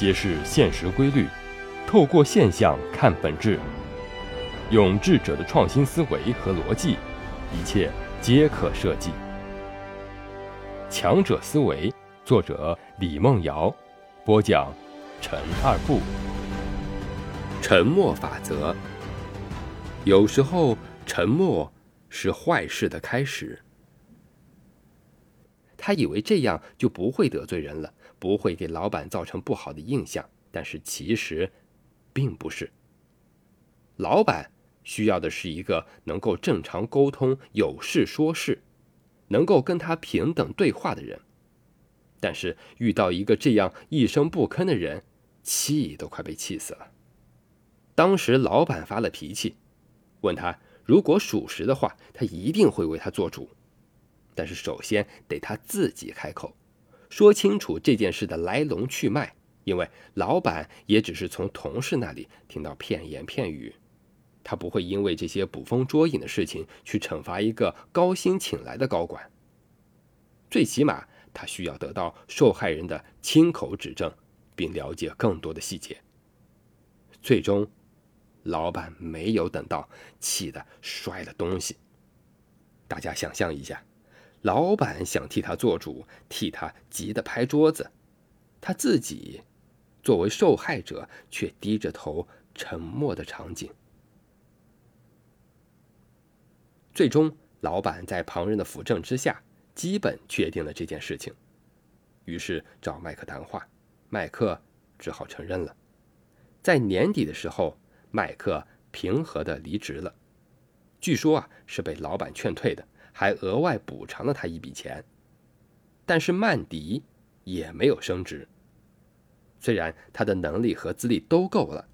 揭示现实规律，透过现象看本质，用智者的创新思维和逻辑，一切皆可设计。强者思维，作者李梦瑶，播讲陈二步。沉默法则，有时候沉默是坏事的开始。他以为这样就不会得罪人了，不会给老板造成不好的印象。但是其实，并不是。老板需要的是一个能够正常沟通、有事说事、能够跟他平等对话的人。但是遇到一个这样一声不吭的人，气都快被气死了。当时老板发了脾气，问他如果属实的话，他一定会为他做主。但是首先得他自己开口，说清楚这件事的来龙去脉，因为老板也只是从同事那里听到片言片语，他不会因为这些捕风捉影的事情去惩罚一个高薪请来的高管。最起码他需要得到受害人的亲口指证，并了解更多的细节。最终，老板没有等到，气得摔了东西。大家想象一下。老板想替他做主，替他急得拍桌子，他自己作为受害者却低着头沉默的场景。最终，老板在旁人的扶正之下，基本确定了这件事情，于是找麦克谈话，麦克只好承认了。在年底的时候，麦克平和的离职了，据说啊是被老板劝退的。还额外补偿了他一笔钱，但是曼迪也没有升职。虽然他的能力和资历都够了，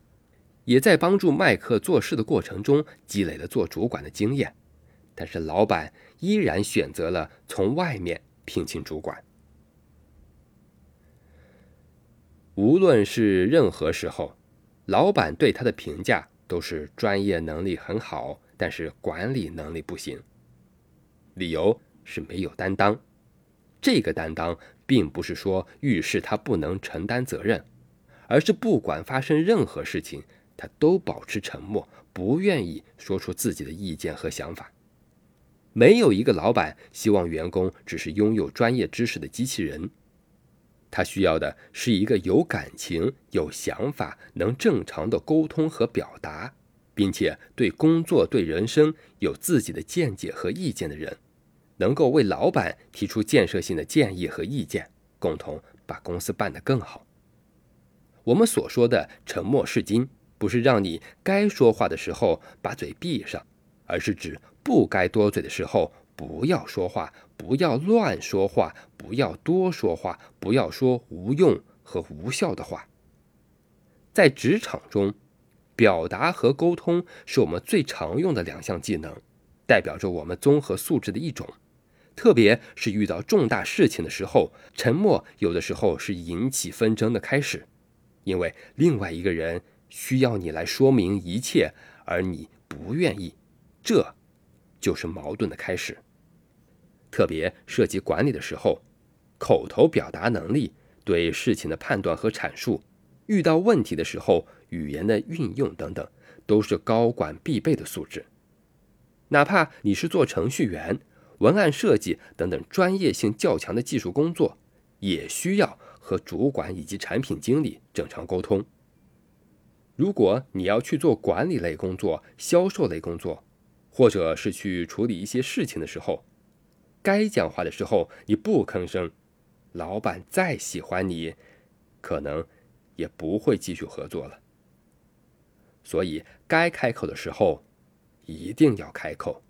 也在帮助麦克做事的过程中积累了做主管的经验，但是老板依然选择了从外面聘请主管。无论是任何时候，老板对他的评价都是专业能力很好，但是管理能力不行。理由是没有担当，这个担当并不是说遇事他不能承担责任，而是不管发生任何事情，他都保持沉默，不愿意说出自己的意见和想法。没有一个老板希望员工只是拥有专业知识的机器人，他需要的是一个有感情、有想法、能正常的沟通和表达，并且对工作、对人生有自己的见解和意见的人。能够为老板提出建设性的建议和意见，共同把公司办得更好。我们所说的沉默是金，不是让你该说话的时候把嘴闭上，而是指不该多嘴的时候不要说话，不要乱说话，不要多说话，不要说无用和无效的话。在职场中，表达和沟通是我们最常用的两项技能，代表着我们综合素质的一种。特别是遇到重大事情的时候，沉默有的时候是引起纷争的开始，因为另外一个人需要你来说明一切，而你不愿意，这就是矛盾的开始。特别涉及管理的时候，口头表达能力、对事情的判断和阐述，遇到问题的时候语言的运用等等，都是高管必备的素质。哪怕你是做程序员。文案设计等等专业性较强的技术工作，也需要和主管以及产品经理正常沟通。如果你要去做管理类工作、销售类工作，或者是去处理一些事情的时候，该讲话的时候你不吭声，老板再喜欢你，可能也不会继续合作了。所以，该开口的时候，一定要开口。